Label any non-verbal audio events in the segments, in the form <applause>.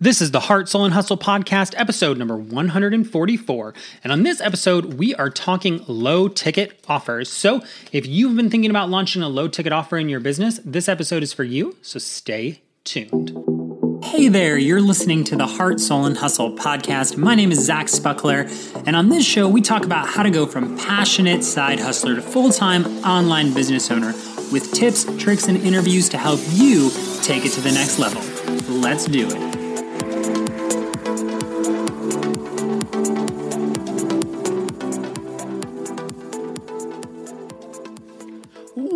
This is the Heart, Soul, and Hustle podcast, episode number 144. And on this episode, we are talking low ticket offers. So if you've been thinking about launching a low ticket offer in your business, this episode is for you. So stay tuned. Hey there, you're listening to the Heart, Soul, and Hustle podcast. My name is Zach Spuckler, and on this show, we talk about how to go from passionate side hustler to full time online business owner with tips, tricks, and interviews to help you take it to the next level. Let's do it.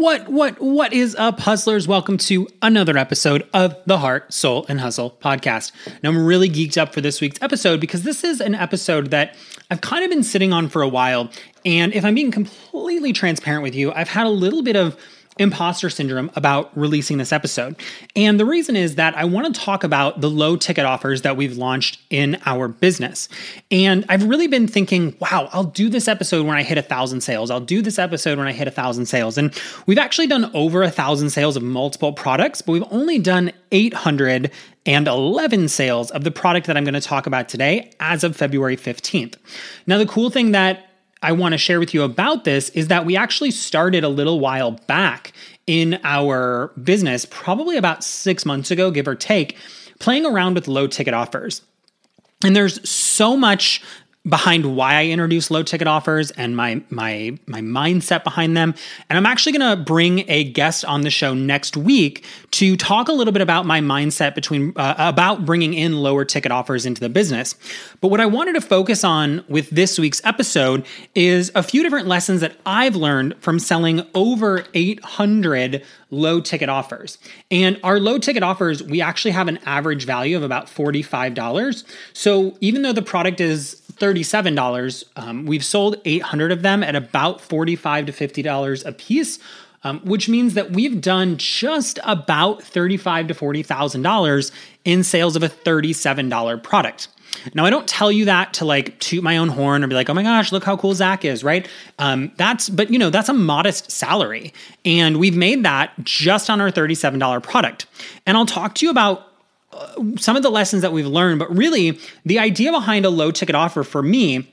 What, what, what is up, hustlers? Welcome to another episode of the Heart, Soul, and Hustle podcast. Now, I'm really geeked up for this week's episode because this is an episode that I've kind of been sitting on for a while. And if I'm being completely transparent with you, I've had a little bit of imposter syndrome about releasing this episode. And the reason is that I want to talk about the low ticket offers that we've launched in our business. And I've really been thinking, wow, I'll do this episode when I hit a thousand sales. I'll do this episode when I hit a thousand sales. And we've actually done over a thousand sales of multiple products, but we've only done 811 sales of the product that I'm going to talk about today as of February 15th. Now, the cool thing that I want to share with you about this is that we actually started a little while back in our business, probably about six months ago, give or take, playing around with low ticket offers. And there's so much behind why I introduce low ticket offers and my my my mindset behind them. And I'm actually going to bring a guest on the show next week to talk a little bit about my mindset between uh, about bringing in lower ticket offers into the business. But what I wanted to focus on with this week's episode is a few different lessons that I've learned from selling over 800 low ticket offers. And our low ticket offers, we actually have an average value of about $45. So even though the product is $37. Um, we've sold 800 of them at about $45 to $50 a piece. Um, which means that we've done just about thirty-five to forty thousand dollars in sales of a thirty-seven dollar product. Now, I don't tell you that to like toot my own horn or be like, "Oh my gosh, look how cool Zach is," right? Um, that's, but you know, that's a modest salary, and we've made that just on our thirty-seven dollar product. And I'll talk to you about some of the lessons that we've learned, but really the idea behind a low ticket offer for me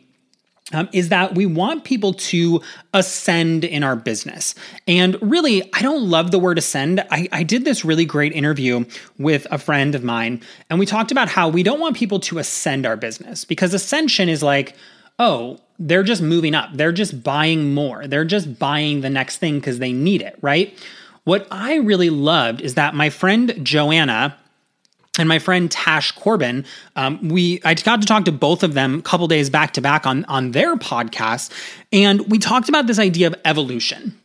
um, is that we want people to ascend in our business. And really, I don't love the word ascend. I, I, did this really great interview with a friend of mine, and we talked about how we don't want people to ascend our business because ascension is like, oh, they're just moving up, they're just buying more, they're just buying the next thing because they need it, right? What I really loved is that my friend Joanna, and my friend Tash Corbin, um, we I got to talk to both of them a couple days back to back on on their podcast, and we talked about this idea of evolution.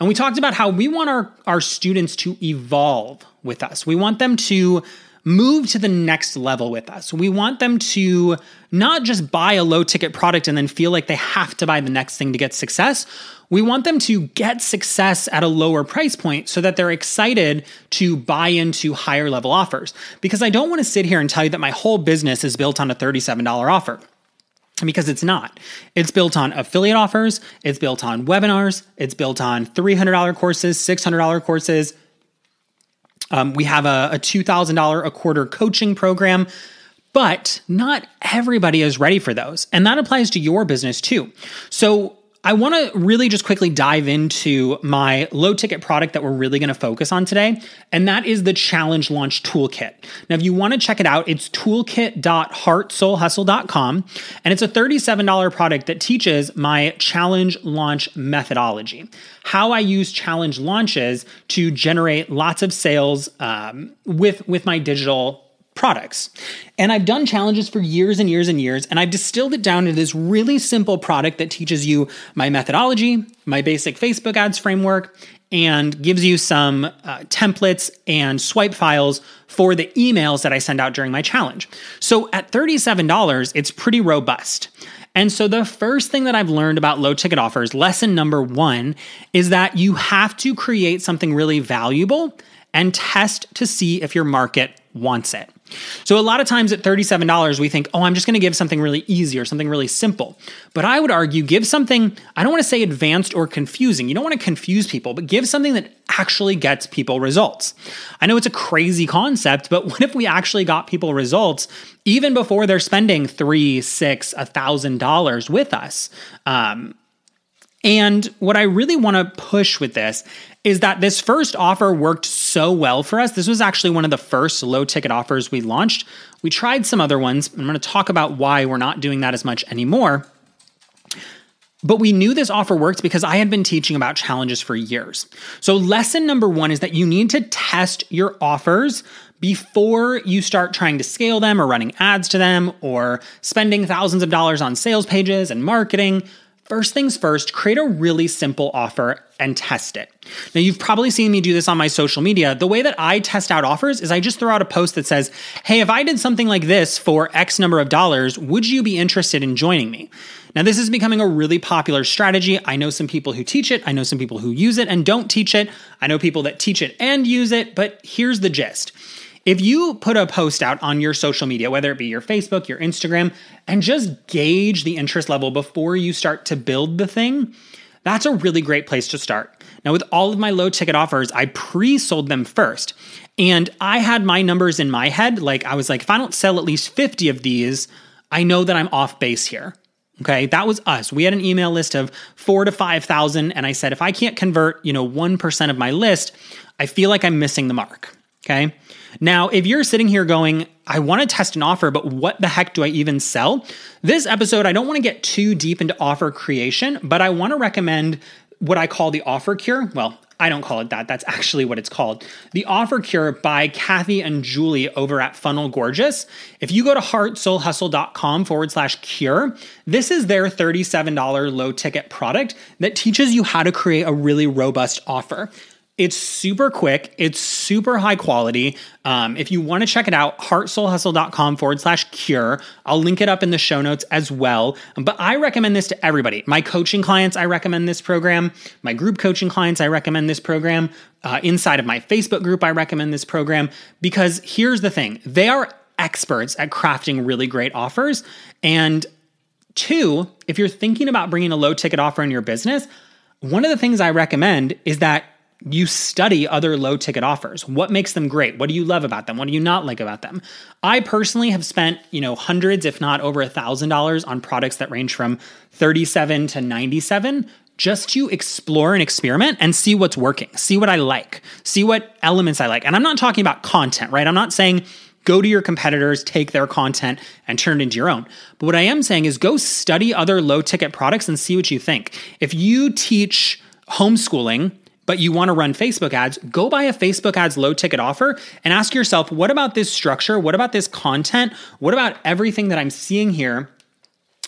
And we talked about how we want our, our students to evolve with us. We want them to move to the next level with us. We want them to not just buy a low ticket product and then feel like they have to buy the next thing to get success. We want them to get success at a lower price point so that they're excited to buy into higher level offers. Because I don't want to sit here and tell you that my whole business is built on a $37 offer because it's not. It's built on affiliate offers, it's built on webinars, it's built on $300 courses, $600 courses. Um, we have a, a $2,000 a quarter coaching program, but not everybody is ready for those. And that applies to your business too. So I want to really just quickly dive into my low ticket product that we're really going to focus on today, and that is the Challenge Launch Toolkit. Now, if you want to check it out, it's toolkit.heartsoulhustle.com, and it's a $37 product that teaches my challenge launch methodology, how I use challenge launches to generate lots of sales um, with, with my digital products. And I've done challenges for years and years and years, and I've distilled it down to this really simple product that teaches you my methodology, my basic Facebook ads framework, and gives you some uh, templates and swipe files for the emails that I send out during my challenge. So at $37, it's pretty robust. And so, the first thing that I've learned about low ticket offers, lesson number one, is that you have to create something really valuable and test to see if your market wants it. So, a lot of times at $37, we think, oh, I'm just going to give something really easy or something really simple. But I would argue, give something, I don't want to say advanced or confusing. You don't want to confuse people, but give something that actually gets people results. I know it's a crazy concept, but <laughs> what if we actually got people results even before they're spending three, six, a thousand dollars with us? Um, and what I really want to push with this is that this first offer worked so well for us. This was actually one of the first low ticket offers we launched. We tried some other ones. I'm going to talk about why we're not doing that as much anymore. But we knew this offer worked because I had been teaching about challenges for years. So, lesson number one is that you need to test your offers before you start trying to scale them or running ads to them or spending thousands of dollars on sales pages and marketing. First things first, create a really simple offer and test it. Now, you've probably seen me do this on my social media. The way that I test out offers is I just throw out a post that says, Hey, if I did something like this for X number of dollars, would you be interested in joining me? Now, this is becoming a really popular strategy. I know some people who teach it, I know some people who use it and don't teach it, I know people that teach it and use it, but here's the gist. If you put a post out on your social media, whether it be your Facebook, your Instagram, and just gauge the interest level before you start to build the thing, that's a really great place to start. Now, with all of my low ticket offers, I pre sold them first. And I had my numbers in my head. Like, I was like, if I don't sell at least 50 of these, I know that I'm off base here. Okay, that was us. We had an email list of four to 5,000. And I said, if I can't convert, you know, 1% of my list, I feel like I'm missing the mark. Okay. Now, if you're sitting here going, I want to test an offer, but what the heck do I even sell? This episode, I don't want to get too deep into offer creation, but I want to recommend what I call the offer cure. Well, I don't call it that. That's actually what it's called. The Offer Cure by Kathy and Julie over at Funnel Gorgeous. If you go to heartsoulhustle.com forward slash cure, this is their $37 low ticket product that teaches you how to create a really robust offer. It's super quick. It's super high quality. Um, if you want to check it out, heartsoulhustle.com forward slash cure. I'll link it up in the show notes as well. But I recommend this to everybody. My coaching clients, I recommend this program. My group coaching clients, I recommend this program. Uh, inside of my Facebook group, I recommend this program because here's the thing they are experts at crafting really great offers. And two, if you're thinking about bringing a low ticket offer in your business, one of the things I recommend is that you study other low ticket offers. What makes them great? What do you love about them? What do you not like about them? I personally have spent, you know, hundreds, if not over a thousand dollars on products that range from 37 to 97 just to explore and experiment and see what's working, see what I like, see what elements I like. And I'm not talking about content, right? I'm not saying go to your competitors, take their content, and turn it into your own. But what I am saying is go study other low ticket products and see what you think. If you teach homeschooling, but you want to run Facebook ads, go buy a Facebook ads low ticket offer and ask yourself, what about this structure? What about this content? What about everything that I'm seeing here?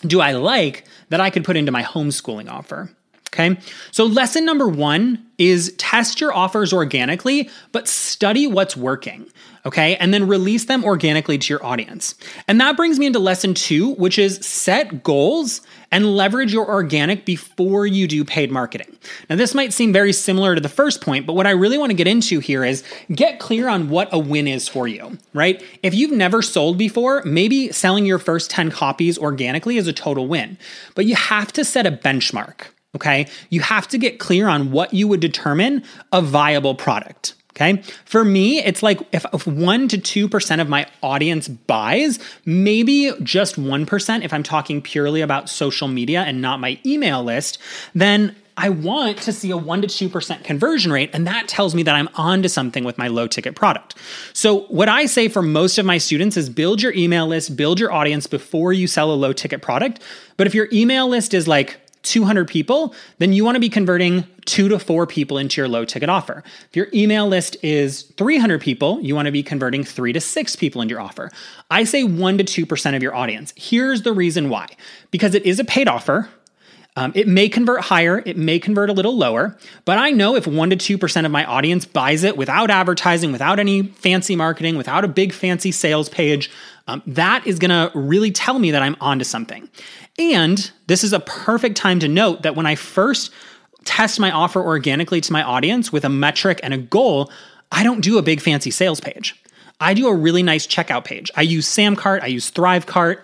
Do I like that I could put into my homeschooling offer? Okay. So, lesson number one is test your offers organically, but study what's working. Okay. And then release them organically to your audience. And that brings me into lesson two, which is set goals and leverage your organic before you do paid marketing. Now, this might seem very similar to the first point, but what I really want to get into here is get clear on what a win is for you, right? If you've never sold before, maybe selling your first 10 copies organically is a total win, but you have to set a benchmark. Okay. You have to get clear on what you would determine a viable product. Okay. For me, it's like if, if 1% to 2% of my audience buys, maybe just 1%, if I'm talking purely about social media and not my email list, then I want to see a 1% to 2% conversion rate, and that tells me that I'm onto something with my low ticket product. So, what I say for most of my students is build your email list, build your audience before you sell a low ticket product. But if your email list is like 200 people, then you want to be converting two to four people into your low ticket offer. If your email list is 300 people, you want to be converting three to six people into your offer. I say 1% to 2% of your audience. Here's the reason why because it is a paid offer. Um, it may convert higher, it may convert a little lower, but I know if 1% to 2% of my audience buys it without advertising, without any fancy marketing, without a big fancy sales page, um, that is gonna really tell me that I'm onto something. And this is a perfect time to note that when I first test my offer organically to my audience with a metric and a goal, I don't do a big fancy sales page. I do a really nice checkout page. I use Samcart, I use Thrivecart,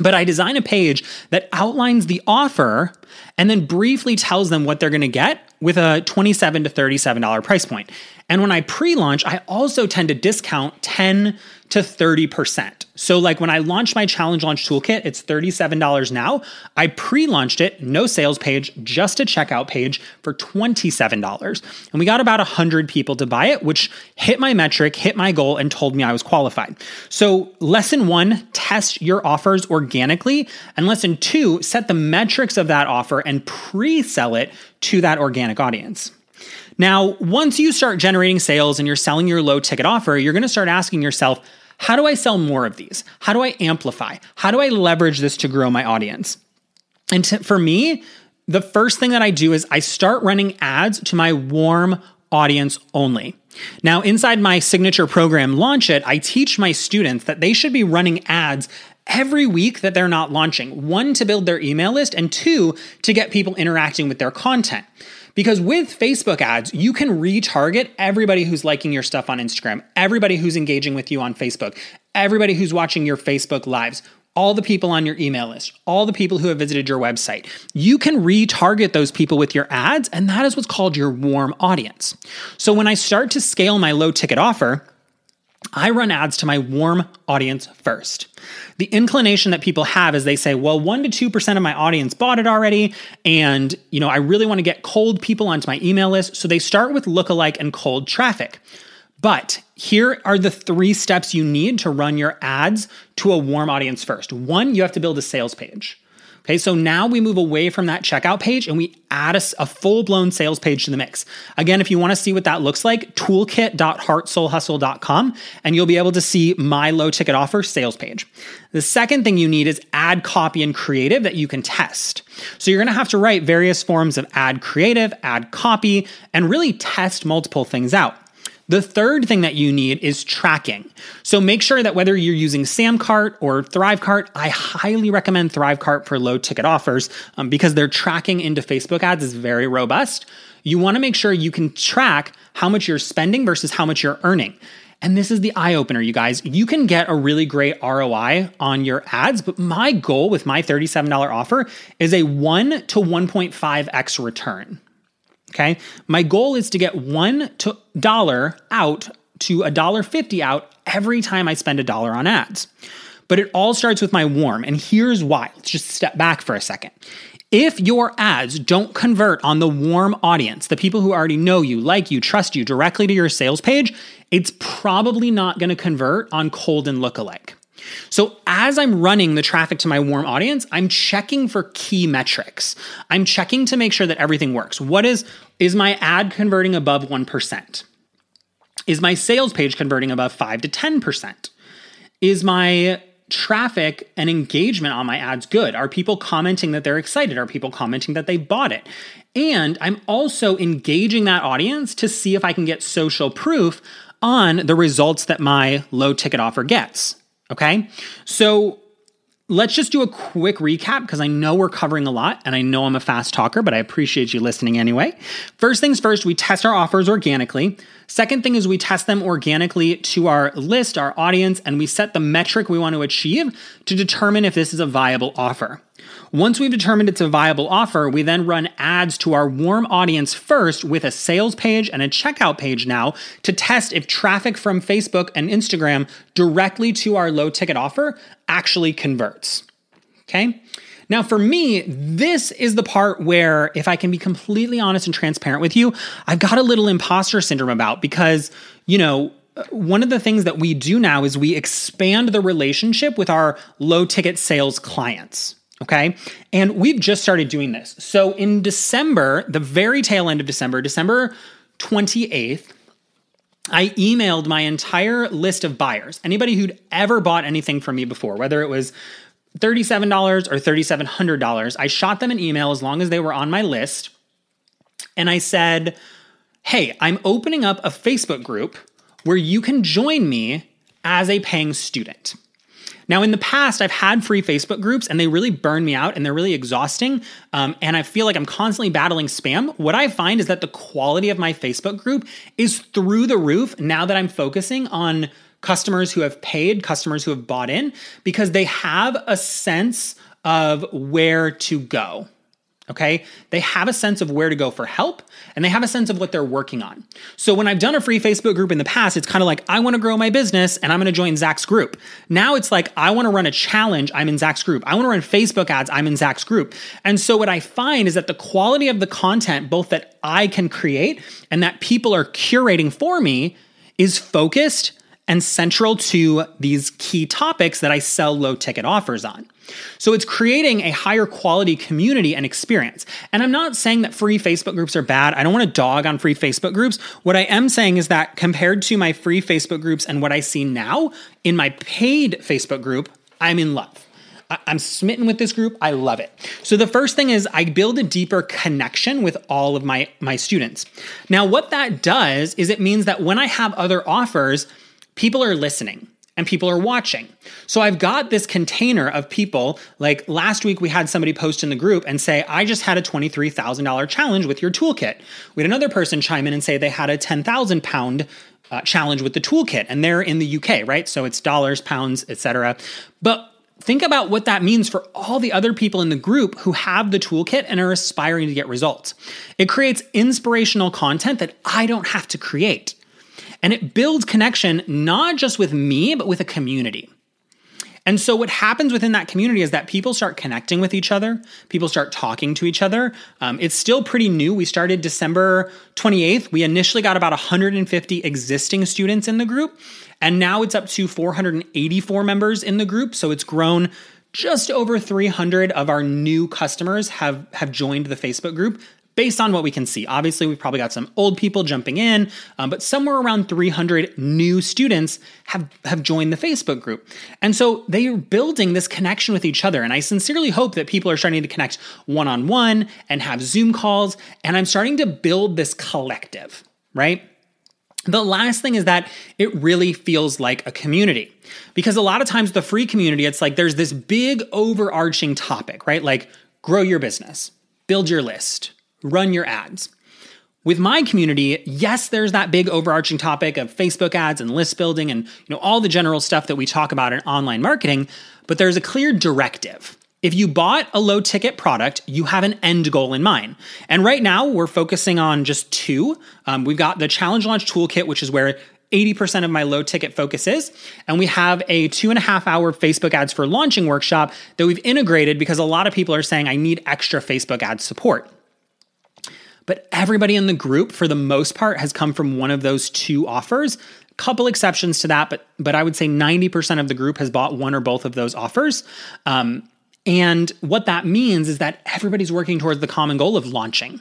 but I design a page that outlines the offer and then briefly tells them what they're going to get with a 27 to $37 price point. And when I pre launch, I also tend to discount 10 to 30%. So, like when I launched my challenge launch toolkit, it's $37 now. I pre launched it, no sales page, just a checkout page for $27. And we got about 100 people to buy it, which hit my metric, hit my goal, and told me I was qualified. So, lesson one test your offers organically. And lesson two, set the metrics of that offer and pre sell it to that organic audience. Now, once you start generating sales and you're selling your low ticket offer, you're going to start asking yourself, how do I sell more of these? How do I amplify? How do I leverage this to grow my audience? And to, for me, the first thing that I do is I start running ads to my warm audience only. Now, inside my signature program, Launch It, I teach my students that they should be running ads every week that they're not launching. One, to build their email list, and two, to get people interacting with their content. Because with Facebook ads, you can retarget everybody who's liking your stuff on Instagram, everybody who's engaging with you on Facebook, everybody who's watching your Facebook lives, all the people on your email list, all the people who have visited your website. You can retarget those people with your ads, and that is what's called your warm audience. So when I start to scale my low ticket offer, I run ads to my warm audience first. The inclination that people have is they say, well, 1 to 2% of my audience bought it already and, you know, I really want to get cold people onto my email list, so they start with lookalike and cold traffic. But here are the three steps you need to run your ads to a warm audience first. One, you have to build a sales page. Okay, so now we move away from that checkout page and we add a, a full blown sales page to the mix. Again, if you want to see what that looks like, toolkit.heartsoulhustle.com and you'll be able to see my low ticket offer sales page. The second thing you need is ad copy and creative that you can test. So you're going to have to write various forms of ad creative, ad copy, and really test multiple things out. The third thing that you need is tracking. So make sure that whether you're using Samcart or Thrivecart, I highly recommend Thrivecart for low ticket offers um, because their tracking into Facebook ads is very robust. You want to make sure you can track how much you're spending versus how much you're earning. And this is the eye opener, you guys. You can get a really great ROI on your ads, but my goal with my $37 offer is a 1 to 1.5x return. Okay. My goal is to get one dollar out to a dollar fifty out every time I spend a dollar on ads. But it all starts with my warm. And here's why. Let's just step back for a second. If your ads don't convert on the warm audience, the people who already know you, like you, trust you directly to your sales page, it's probably not going to convert on cold and lookalike. So as I'm running the traffic to my warm audience, I'm checking for key metrics. I'm checking to make sure that everything works. What is is my ad converting above 1%? Is my sales page converting above 5 to 10%? Is my traffic and engagement on my ads good? Are people commenting that they're excited? Are people commenting that they bought it? And I'm also engaging that audience to see if I can get social proof on the results that my low ticket offer gets. Okay. So let's just do a quick recap because I know we're covering a lot and I know I'm a fast talker, but I appreciate you listening anyway. First things first, we test our offers organically. Second thing is we test them organically to our list, our audience, and we set the metric we want to achieve to determine if this is a viable offer. Once we've determined it's a viable offer, we then run ads to our warm audience first with a sales page and a checkout page now to test if traffic from Facebook and Instagram directly to our low ticket offer actually converts. Okay? Now, for me, this is the part where, if I can be completely honest and transparent with you, I've got a little imposter syndrome about because, you know, one of the things that we do now is we expand the relationship with our low ticket sales clients. Okay. And we've just started doing this. So in December, the very tail end of December, December 28th, I emailed my entire list of buyers, anybody who'd ever bought anything from me before, whether it was $37 or $3,700. I shot them an email as long as they were on my list. And I said, Hey, I'm opening up a Facebook group where you can join me as a paying student. Now, in the past, I've had free Facebook groups and they really burn me out and they're really exhausting. Um, and I feel like I'm constantly battling spam. What I find is that the quality of my Facebook group is through the roof now that I'm focusing on customers who have paid, customers who have bought in, because they have a sense of where to go. Okay. They have a sense of where to go for help and they have a sense of what they're working on. So when I've done a free Facebook group in the past, it's kind of like, I want to grow my business and I'm going to join Zach's group. Now it's like, I want to run a challenge. I'm in Zach's group. I want to run Facebook ads. I'm in Zach's group. And so what I find is that the quality of the content, both that I can create and that people are curating for me, is focused and central to these key topics that I sell low ticket offers on. So it's creating a higher quality community and experience. And I'm not saying that free Facebook groups are bad. I don't want to dog on free Facebook groups. What I am saying is that compared to my free Facebook groups and what I see now in my paid Facebook group, I'm in love. I'm smitten with this group. I love it. So the first thing is I build a deeper connection with all of my my students. Now what that does is it means that when I have other offers, people are listening and people are watching. So I've got this container of people. Like last week, we had somebody post in the group and say, I just had a $23,000 challenge with your toolkit. We had another person chime in and say they had a 10,000 pound uh, challenge with the toolkit and they're in the UK, right? So it's dollars, pounds, etc. But think about what that means for all the other people in the group who have the toolkit and are aspiring to get results. It creates inspirational content that I don't have to create. And it builds connection not just with me, but with a community. And so, what happens within that community is that people start connecting with each other, people start talking to each other. Um, it's still pretty new. We started December 28th. We initially got about 150 existing students in the group, and now it's up to 484 members in the group. So, it's grown just over 300 of our new customers have, have joined the Facebook group based on what we can see. Obviously, we've probably got some old people jumping in, um, but somewhere around 300 new students have, have joined the Facebook group. And so they are building this connection with each other. And I sincerely hope that people are starting to connect one on one and have Zoom calls. And I'm starting to build this collective, right? The last thing is that it really feels like a community. Because a lot of times, the free community, it's like there's this big overarching topic, right? Like grow your business, build your list, run your ads. With my community, yes, there's that big overarching topic of Facebook ads and list building and you know all the general stuff that we talk about in online marketing, but there's a clear directive. If you bought a low ticket product, you have an end goal in mind. And right now, we're focusing on just two. Um, we've got the Challenge Launch Toolkit, which is where 80% of my low ticket focus is. And we have a two and a half hour Facebook ads for launching workshop that we've integrated because a lot of people are saying, I need extra Facebook ad support. But everybody in the group, for the most part, has come from one of those two offers. A couple exceptions to that, but but I would say 90% of the group has bought one or both of those offers. Um, and what that means is that everybody's working towards the common goal of launching.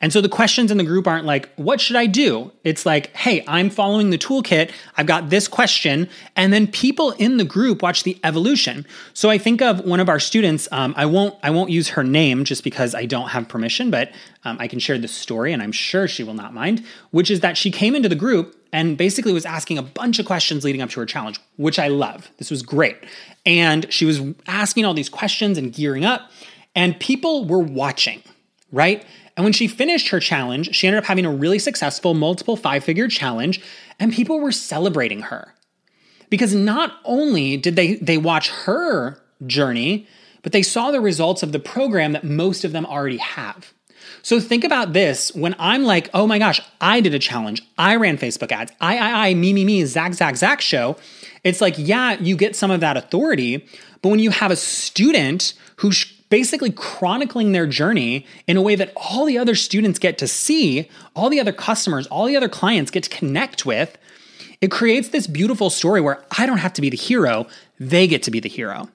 And so the questions in the group aren't like, what should I do? It's like, hey, I'm following the toolkit. I've got this question. And then people in the group watch the evolution. So I think of one of our students, um, I won't I won't use her name just because I don't have permission, but um, I can share the story and I'm sure she will not mind, which is that she came into the group and basically was asking a bunch of questions leading up to her challenge, which I love. This was great. And she was asking all these questions and gearing up, and people were watching, right? And when she finished her challenge, she ended up having a really successful multiple five figure challenge, and people were celebrating her. Because not only did they, they watch her journey, but they saw the results of the program that most of them already have. So think about this when I'm like, oh my gosh, I did a challenge. I ran Facebook ads. I, I, I, me, me, me, Zach, Zach, Zach show. It's like, yeah, you get some of that authority. But when you have a student who's basically chronicling their journey in a way that all the other students get to see, all the other customers, all the other clients get to connect with, it creates this beautiful story where I don't have to be the hero, they get to be the hero.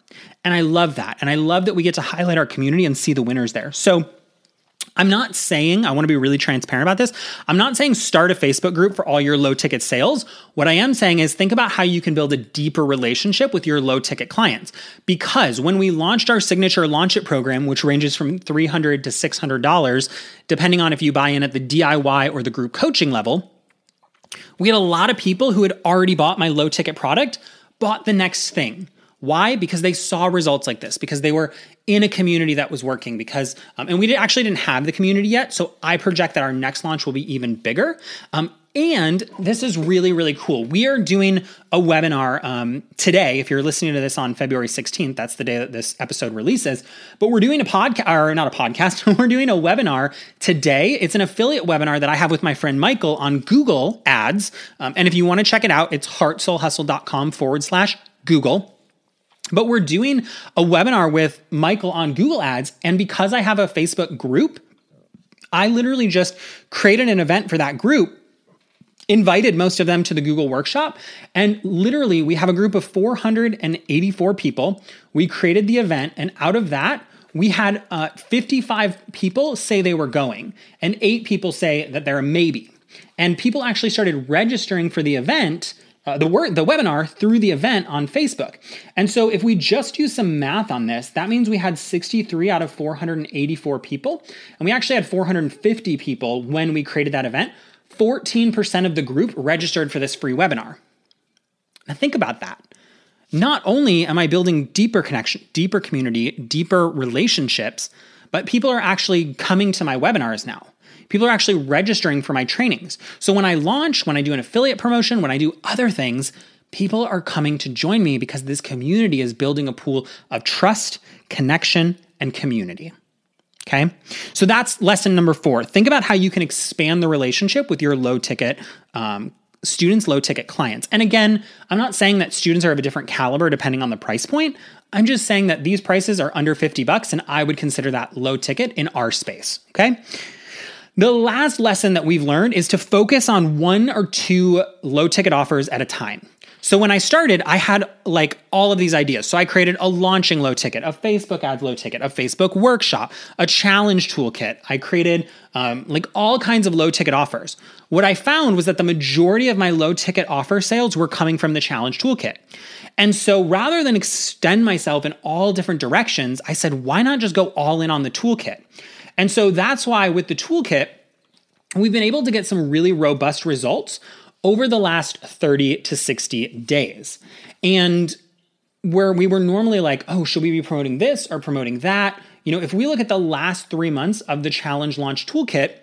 And I love that. And I love that we get to highlight our community and see the winners there. So, I'm not saying, I want to be really transparent about this. I'm not saying start a Facebook group for all your low ticket sales. What I am saying is think about how you can build a deeper relationship with your low ticket clients. Because when we launched our signature launch it program, which ranges from 300 to $600, depending on if you buy in at the DIY or the group coaching level, we had a lot of people who had already bought my low ticket product, bought the next thing. Why? Because they saw results like this, because they were in a community that was working. Because, um, and we did, actually didn't have the community yet. So I project that our next launch will be even bigger. Um, and this is really, really cool. We are doing a webinar um, today. If you're listening to this on February 16th, that's the day that this episode releases. But we're doing a podcast, or not a podcast, <laughs> we're doing a webinar today. It's an affiliate webinar that I have with my friend Michael on Google Ads. Um, and if you want to check it out, it's heartsoulhustle.com forward slash Google. But we're doing a webinar with Michael on Google Ads. And because I have a Facebook group, I literally just created an event for that group, invited most of them to the Google workshop. And literally, we have a group of 484 people. We created the event. And out of that, we had uh, 55 people say they were going, and eight people say that they're a maybe. And people actually started registering for the event uh, the word the webinar through the event on Facebook. And so if we just use some math on this, that means we had 63 out of 484 people, and we actually had 450 people when we created that event. 14% of the group registered for this free webinar. Now think about that. Not only am I building deeper connection, deeper community, deeper relationships, but people are actually coming to my webinars now. People are actually registering for my trainings. So when I launch, when I do an affiliate promotion, when I do other things, people are coming to join me because this community is building a pool of trust, connection, and community. Okay. So that's lesson number four. Think about how you can expand the relationship with your low ticket um, students, low ticket clients. And again, I'm not saying that students are of a different caliber depending on the price point. I'm just saying that these prices are under 50 bucks and I would consider that low ticket in our space. Okay. The last lesson that we've learned is to focus on one or two low ticket offers at a time. So when I started, I had like all of these ideas. So I created a launching low ticket, a Facebook ads low ticket, a Facebook workshop, a challenge toolkit. I created um, like all kinds of low ticket offers. What I found was that the majority of my low ticket offer sales were coming from the challenge toolkit. And so rather than extend myself in all different directions, I said, why not just go all in on the toolkit? And so that's why with the toolkit, we've been able to get some really robust results over the last 30 to 60 days. And where we were normally like, oh, should we be promoting this or promoting that? You know, if we look at the last three months of the challenge launch toolkit,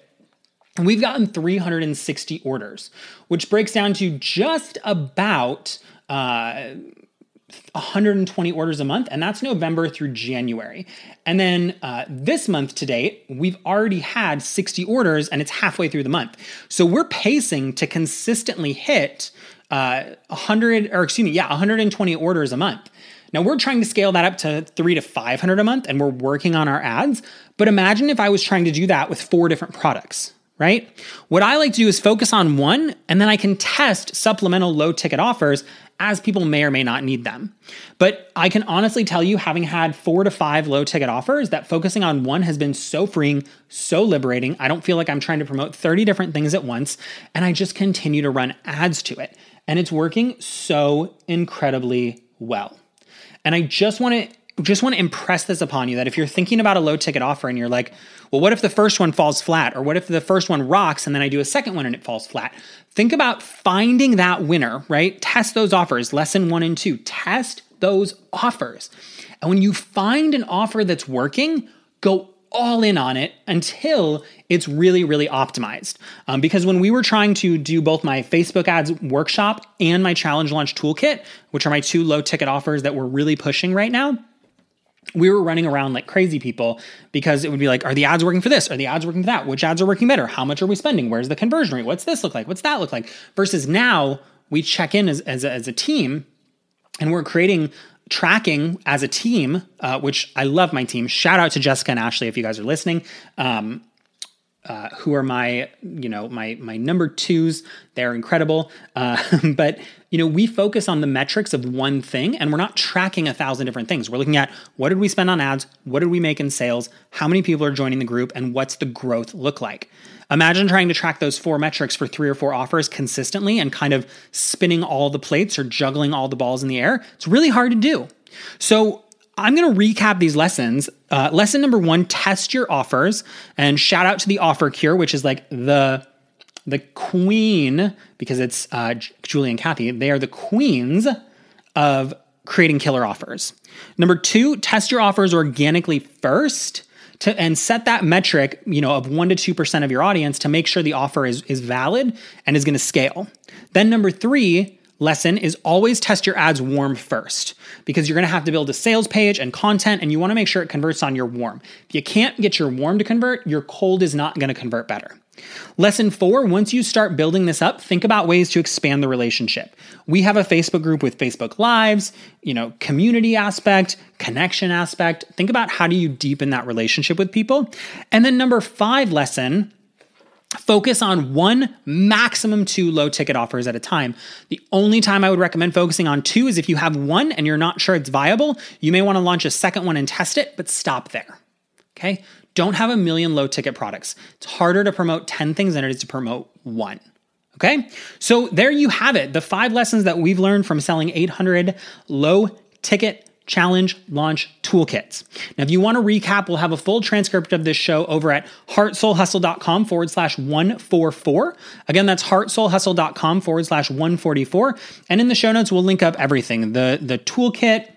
we've gotten 360 orders, which breaks down to just about uh, 120 orders a month, and that's November through January. And then uh, this month to date, we've already had 60 orders, and it's halfway through the month. So we're pacing to consistently hit uh, 100, or excuse me, yeah, 120 orders a month. Now we're trying to scale that up to three to 500 a month, and we're working on our ads. But imagine if I was trying to do that with four different products right? What I like to do is focus on one and then I can test supplemental low ticket offers as people may or may not need them. But I can honestly tell you, having had four to five low ticket offers, that focusing on one has been so freeing, so liberating. I don't feel like I'm trying to promote 30 different things at once, and I just continue to run ads to it. And it's working so incredibly well. And I just want to just want to impress this upon you that if you're thinking about a low ticket offer and you're like, well, what if the first one falls flat? Or what if the first one rocks and then I do a second one and it falls flat? Think about finding that winner, right? Test those offers, lesson one and two. Test those offers. And when you find an offer that's working, go all in on it until it's really, really optimized. Um, because when we were trying to do both my Facebook ads workshop and my challenge launch toolkit, which are my two low ticket offers that we're really pushing right now, we were running around like crazy people because it would be like, are the ads working for this? Are the ads working for that? Which ads are working better? How much are we spending? Where's the conversion rate? What's this look like? What's that look like? Versus now we check in as, as, a, as a team and we're creating tracking as a team, uh, which I love my team. Shout out to Jessica and Ashley if you guys are listening. Um, uh, who are my you know my my number twos. They're incredible. Uh, <laughs> but you know we focus on the metrics of one thing and we're not tracking a thousand different things. We're looking at what did we spend on ads what did we make in sales how many people are joining the group and what's the growth look like. Imagine trying to track those four metrics for three or four offers consistently and kind of spinning all the plates or juggling all the balls in the air. It's really hard to do. So I'm going to recap these lessons. Uh, lesson number one: test your offers, and shout out to the Offer Cure, which is like the the queen because it's uh, Julie and Kathy. They are the queens of creating killer offers. Number two: test your offers organically first. To, and set that metric, you know, of one to two percent of your audience to make sure the offer is is valid and is going to scale. Then number three, lesson is always test your ads warm first because you're going to have to build a sales page and content and you want to make sure it converts on your warm. If you can't get your warm to convert, your cold is not going to convert better. Lesson four once you start building this up, think about ways to expand the relationship. We have a Facebook group with Facebook Lives, you know, community aspect, connection aspect. Think about how do you deepen that relationship with people. And then number five lesson Focus on one, maximum two low ticket offers at a time. The only time I would recommend focusing on two is if you have one and you're not sure it's viable, you may want to launch a second one and test it, but stop there. Okay? Don't have a million low ticket products. It's harder to promote 10 things than it is to promote one. Okay? So there you have it. The five lessons that we've learned from selling 800 low ticket challenge launch toolkits. Now, if you want to recap, we'll have a full transcript of this show over at heartsoulhustle.com forward slash 144. Again, that's heartsoulhustle.com forward slash 144. And in the show notes, we'll link up everything the, the toolkit,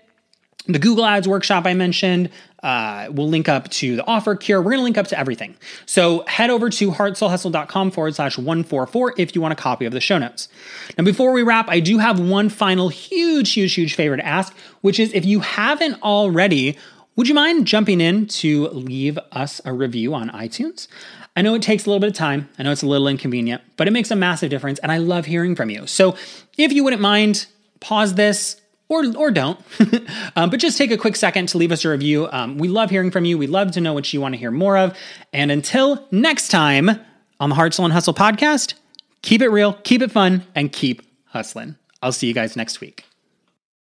the Google Ads workshop I mentioned. Uh, we'll link up to the offer cure. We're going to link up to everything. So head over to heartsoulhustle.com forward slash 144 if you want a copy of the show notes. Now, before we wrap, I do have one final huge, huge, huge favor to ask, which is if you haven't already, would you mind jumping in to leave us a review on iTunes? I know it takes a little bit of time. I know it's a little inconvenient, but it makes a massive difference. And I love hearing from you. So if you wouldn't mind, pause this, or, or don't. <laughs> um, but just take a quick second to leave us a review. Um, we love hearing from you. We love to know what you want to hear more of. And until next time on the Heart, Soul, and Hustle podcast, keep it real, keep it fun, and keep hustling. I'll see you guys next week.